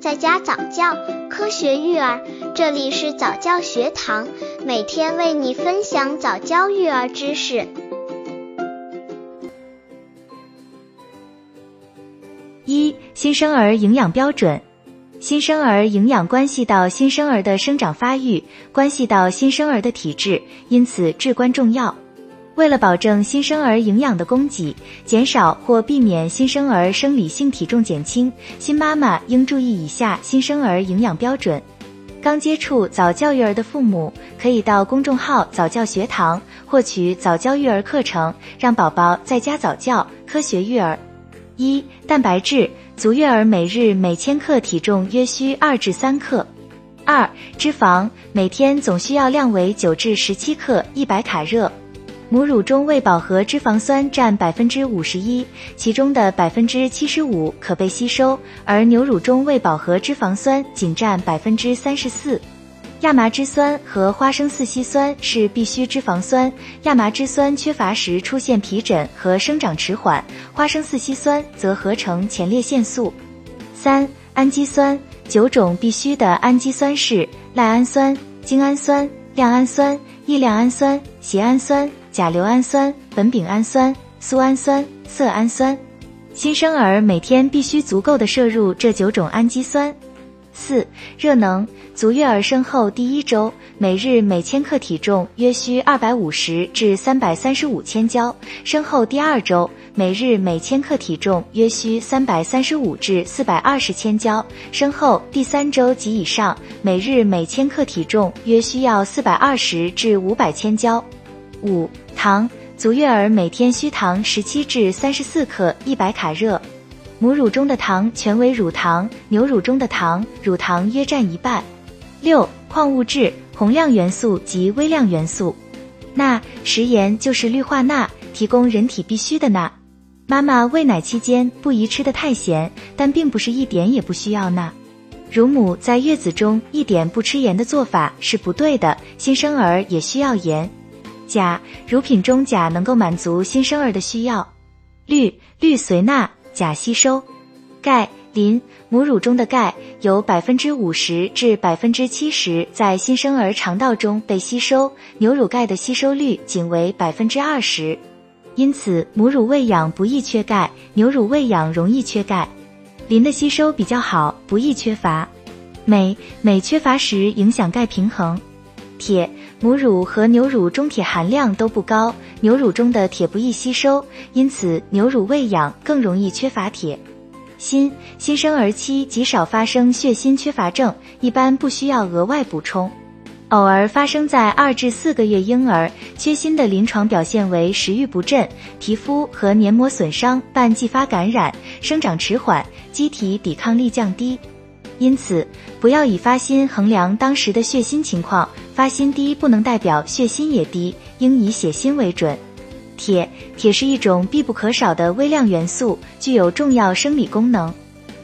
在家早教，科学育儿，这里是早教学堂，每天为你分享早教育儿知识。一、新生儿营养标准。新生儿营养关系到新生儿的生长发育，关系到新生儿的体质，因此至关重要。为了保证新生儿营养的供给，减少或避免新生儿生理性体重减轻，新妈妈应注意以下新生儿营养标准。刚接触早教育儿的父母，可以到公众号早教学堂获取早教育儿课程，让宝宝在家早教，科学育儿。一、蛋白质，足月儿每日每千克体重约需二至三克。二、脂肪，每天总需要量为九至十七克，一百卡热。母乳中未饱和脂肪酸占百分之五十一，其中的百分之七十五可被吸收，而牛乳中未饱和脂肪酸仅占百分之三十四。亚麻脂酸和花生四烯酸是必需脂肪酸，亚麻脂酸缺乏时出现皮疹和生长迟缓，花生四烯酸则合成前列腺素。三、氨基酸，九种必需的氨基酸是赖氨酸、精氨酸、亮氨酸、异亮氨酸、缬氨酸。甲硫氨酸、苯丙氨酸、苏氨酸、色氨酸，新生儿每天必须足够的摄入这九种氨基酸。四、热能，足月儿生后第一周，每日每千克体重约需二百五十至三百三十五千焦；生后第二周，每日每千克体重约需三百三十五至四百二十千焦；生后第三周及以上，每日每千克体重约需要四百二十至五百千焦。五、糖，足月儿每天需糖十七至三十四克，一百卡热。母乳中的糖全为乳糖，牛乳中的糖，乳糖约占一半。六、矿物质，宏量元素及微量元素。钠，食盐就是氯化钠，提供人体必需的钠。妈妈喂奶期间不宜吃的太咸，但并不是一点也不需要钠。乳母在月子中一点不吃盐的做法是不对的，新生儿也需要盐。钾，乳品中钾能够满足新生儿的需要。氯，氯随钠，钾吸收。钙，磷，母乳中的钙有百分之五十至百分之七十在新生儿肠道中被吸收，牛乳钙的吸收率仅为百分之二十，因此母乳喂养不易缺钙，牛乳喂养容易缺钙。磷的吸收比较好，不易缺乏。镁，镁缺乏时影响钙平衡。铁。母乳和牛乳中铁含量都不高，牛乳中的铁不易吸收，因此牛乳喂养更容易缺乏铁。锌，新生儿期极少发生血锌缺乏症，一般不需要额外补充。偶尔发生在二至四个月婴儿，缺锌的临床表现为食欲不振、皮肤和黏膜损伤伴继发感染、生长迟缓、机体抵抗力降低。因此，不要以发心衡量当时的血锌情况，发锌低不能代表血锌也低，应以血锌为准。铁，铁是一种必不可少的微量元素，具有重要生理功能。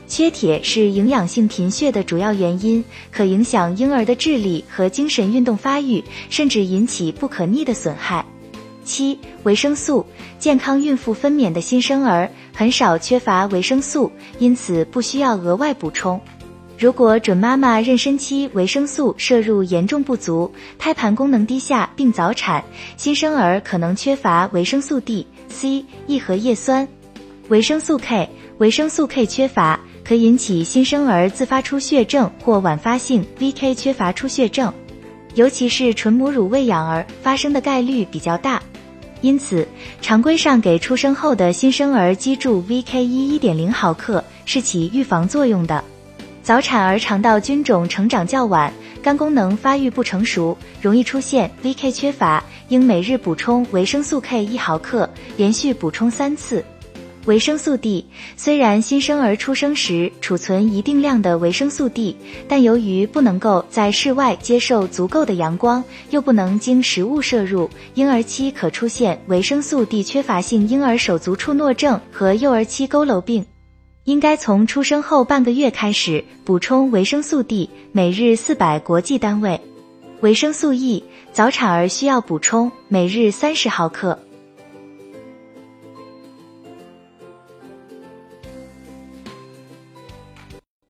缺铁是营养性贫血的主要原因，可影响婴儿的智力和精神运动发育，甚至引起不可逆的损害。七、维生素，健康孕妇分娩的新生儿很少缺乏维生素，因此不需要额外补充。如果准妈妈妊娠期维生素摄入严重不足，胎盘功能低下并早产，新生儿可能缺乏维生素 D、C、E 和叶酸。维生素 K，维生素 K 缺乏可引起新生儿自发出血症或晚发性 VK 缺乏出血症，尤其是纯母乳喂养儿发生的概率比较大。因此，常规上给出生后的新生儿肌注 VK 一一点零毫克是起预防作用的。早产儿肠道菌种成长较晚，肝功能发育不成熟，容易出现 VK 缺乏，应每日补充维生素 K 一毫克，连续补充三次。维生素 D 虽然新生儿出生时储存一定量的维生素 D，但由于不能够在室外接受足够的阳光，又不能经食物摄入，婴儿期可出现维生素 D 缺乏性婴儿手足触诺症和幼儿期佝偻病。应该从出生后半个月开始补充维生素 D，每日四百国际单位。维生素 E，早产儿需要补充，每日三十毫克。